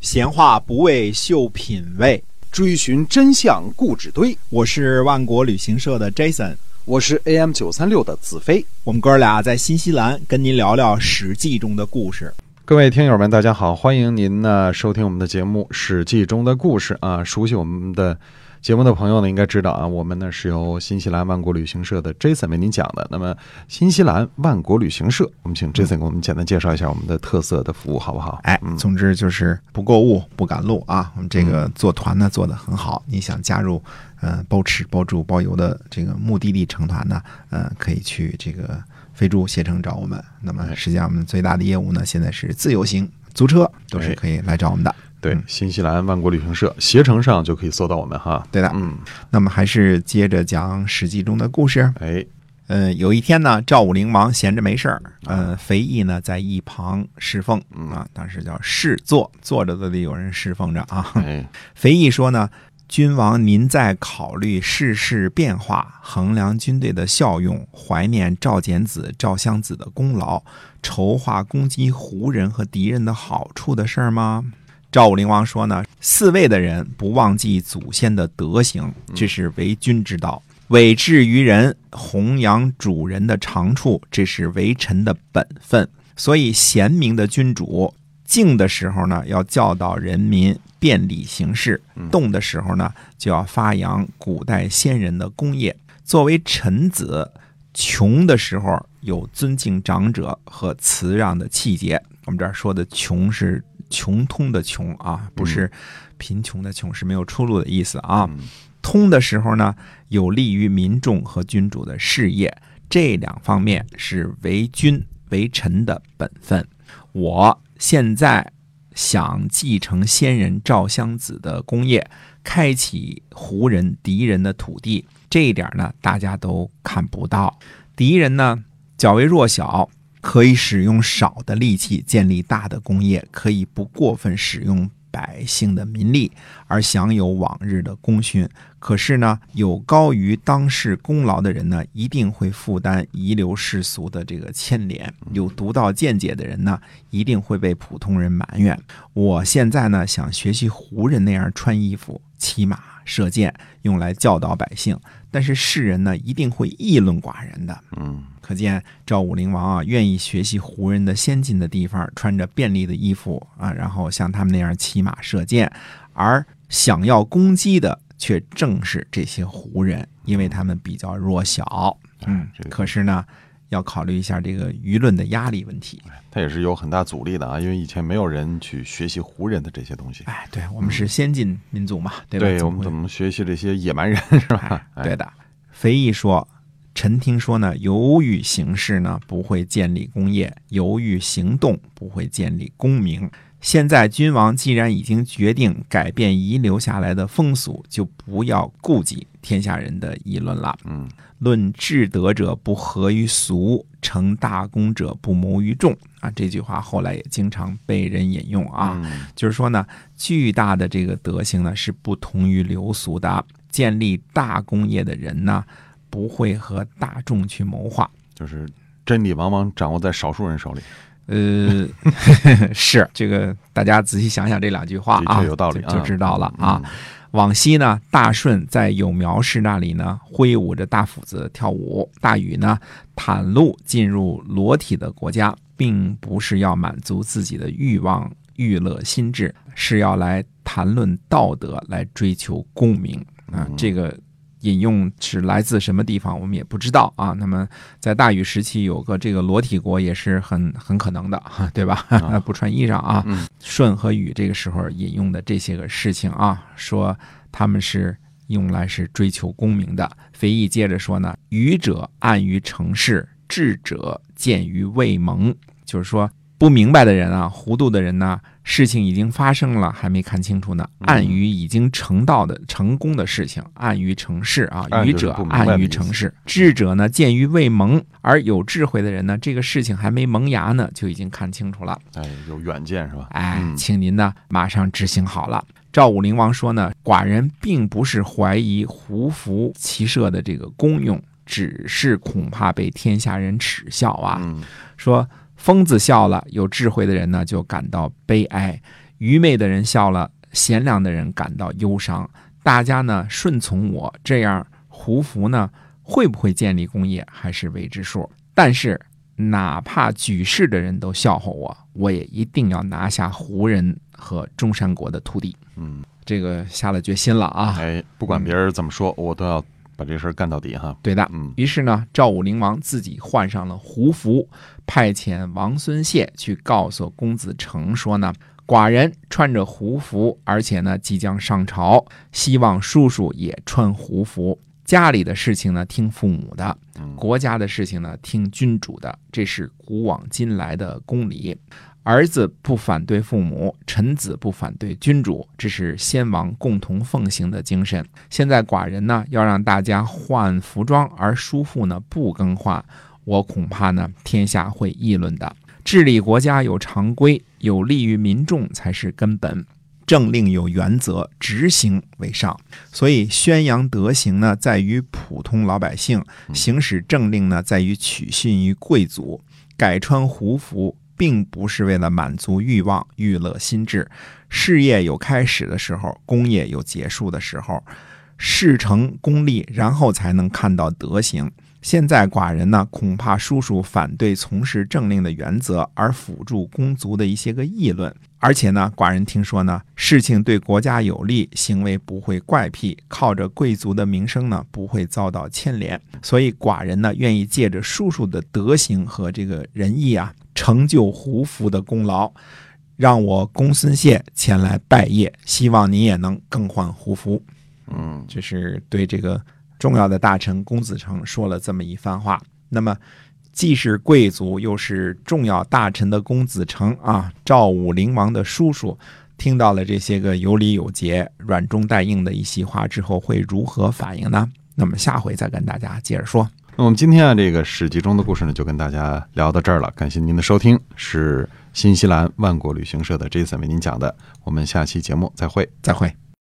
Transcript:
闲话不为秀品味，追寻真相故纸堆。我是万国旅行社的 Jason，我是 AM 九三六的子飞。我们哥俩在新西兰跟您聊聊《史记》中的故事。各位听友们，大家好，欢迎您呢收听我们的节目《史记》中的故事啊。熟悉我们的节目的朋友呢，应该知道啊，我们呢是由新西兰万国旅行社的 Jason 为您讲的。那么，新西兰万国旅行社，我们请 Jason 给我们简单介绍一下我们的特色的服务，好不好？哎，总之就是不购物不赶路啊。我们这个做团呢做得很好，你想加入呃包吃包住包邮的这个目的地成团呢，呃，可以去这个。飞猪携程找我们，那么实际上我们最大的业务呢，现在是自由行租车，都是可以来找我们的。对，新西兰万国旅行社携程上就可以搜到我们哈。对的，嗯，那么还是接着讲《史记》中的故事。哎，呃，有一天呢，赵武灵王闲着没事儿，呃，肥义呢在一旁侍奉啊，当时叫侍坐，坐着都得有人侍奉着啊。肥义说呢。君王，您在考虑世事变化，衡量军队的效用，怀念赵简子、赵襄子的功劳，筹划攻击胡人和敌人的好处的事儿吗？赵武灵王说呢：“四位的人不忘记祖先的德行，这是为君之道；委志于人，弘扬主人的长处，这是为臣的本分。所以，贤明的君主。”静的时候呢，要教导人民便利行事；动的时候呢，就要发扬古代先人的功业。作为臣子，穷的时候有尊敬长者和辞让的气节。我们这儿说的“穷”是穷通的“穷”啊，不是贫穷的“穷”，是没有出路的意思啊。通的时候呢，有利于民众和君主的事业。这两方面是为君为臣的本分。我。现在想继承先人赵襄子的功业，开启胡人敌人的土地，这一点呢，大家都看不到。敌人呢较为弱小，可以使用少的力气建立大的工业，可以不过分使用。百姓的民力而享有往日的功勋，可是呢，有高于当世功劳的人呢，一定会负担遗留世俗的这个牵连；有独到见解的人呢，一定会被普通人埋怨。我现在呢，想学习胡人那样穿衣服、骑马、射箭，用来教导百姓，但是世人呢，一定会议论寡人的。嗯。可见赵武灵王啊，愿意学习胡人的先进的地方，穿着便利的衣服啊，然后像他们那样骑马射箭，而想要攻击的却正是这些胡人，因为他们比较弱小。嗯，可是呢，要考虑一下这个舆论的压力问题。他也是有很大阻力的啊，因为以前没有人去学习胡人的这些东西。哎，对我们是先进民族嘛，对吧？对，我们怎么学习这些野蛮人是吧？对的。肥义说。臣听说呢，犹豫行事呢，不会建立功业；犹豫行动，不会建立功名。现在君王既然已经决定改变遗留下来的风俗，就不要顾及天下人的议论了。嗯，论至德者不合于俗，成大功者不谋于众啊。这句话后来也经常被人引用啊，就是说呢，巨大的这个德行呢，是不同于流俗的。建立大功业的人呢。不会和大众去谋划，就是真理往往掌握在少数人手里。呃，是这个，大家仔细想想这两句话啊，有道理，就知道了啊。往昔呢，大顺在有苗氏那里呢，挥舞着大斧子跳舞；大禹呢，袒露进入裸体的国家，并不是要满足自己的欲望、娱乐心智，是要来谈论道德，来追求功名啊。这个。引用是来自什么地方，我们也不知道啊。那么在大禹时期有个这个裸体国也是很很可能的，对吧？不穿衣裳啊。舜和禹这个时候引用的这些个事情啊，说他们是用来是追求功名的。非义接着说呢，愚者暗于成事，智者见于未萌，就是说。不明白的人啊，糊涂的人呢，事情已经发生了，还没看清楚呢。暗于已经成道的成功的事情，暗于成事啊。愚者暗于成事，智者呢见于未萌，而有智慧的人呢，这个事情还没萌芽呢，就已经看清楚了。哎，有远见是吧？哎，请您呢马上执行好了。赵武灵王说呢，寡人并不是怀疑胡服骑射的这个功用，只是恐怕被天下人耻笑啊。说。疯子笑了，有智慧的人呢就感到悲哀；愚昧的人笑了，贤良的人感到忧伤。大家呢顺从我，这样胡服呢会不会建立功业还是未知数。但是哪怕举世的人都笑话我，我也一定要拿下胡人和中山国的土地。嗯，这个下了决心了啊！哎，不管别人怎么说，我都要把这事儿干到底哈。对的，嗯于是呢，赵武灵王自己换上了胡服，派遣王孙谢去告诉公子成说呢，寡人穿着胡服，而且呢即将上朝，希望叔叔也穿胡服。家里的事情呢听父母的，国家的事情呢听君主的，这是古往今来的公理。儿子不反对父母，臣子不反对君主，这是先王共同奉行的精神。现在寡人呢要让大家换服装，而叔父呢不更换，我恐怕呢天下会议论的。治理国家有常规，有利于民众才是根本。政令有原则，执行为上。所以宣扬德行呢，在于普通老百姓；行使政令呢，在于取信于贵族。改穿胡服，并不是为了满足欲望、娱乐心智。事业有开始的时候，功业有结束的时候，事成功立，然后才能看到德行。现在寡人呢，恐怕叔叔反对从事政令的原则，而辅助公族的一些个议论。而且呢，寡人听说呢，事情对国家有利，行为不会怪癖，靠着贵族的名声呢，不会遭到牵连。所以寡人呢，愿意借着叔叔的德行和这个仁义啊，成就胡服的功劳，让我公孙谢前来拜谒，希望你也能更换胡服。嗯，这是对这个重要的大臣公子成说了这么一番话。那么，既是贵族又是重要大臣的公子成啊，赵武灵王的叔叔，听到了这些个有礼有节、软中带硬的一席话之后，会如何反应呢？那么下回再跟大家接着说。那我们今天啊，这个史记中的故事呢，就跟大家聊到这儿了。感谢您的收听，是新西兰万国旅行社的 Jason 为您讲的。我们下期节目再会。再会。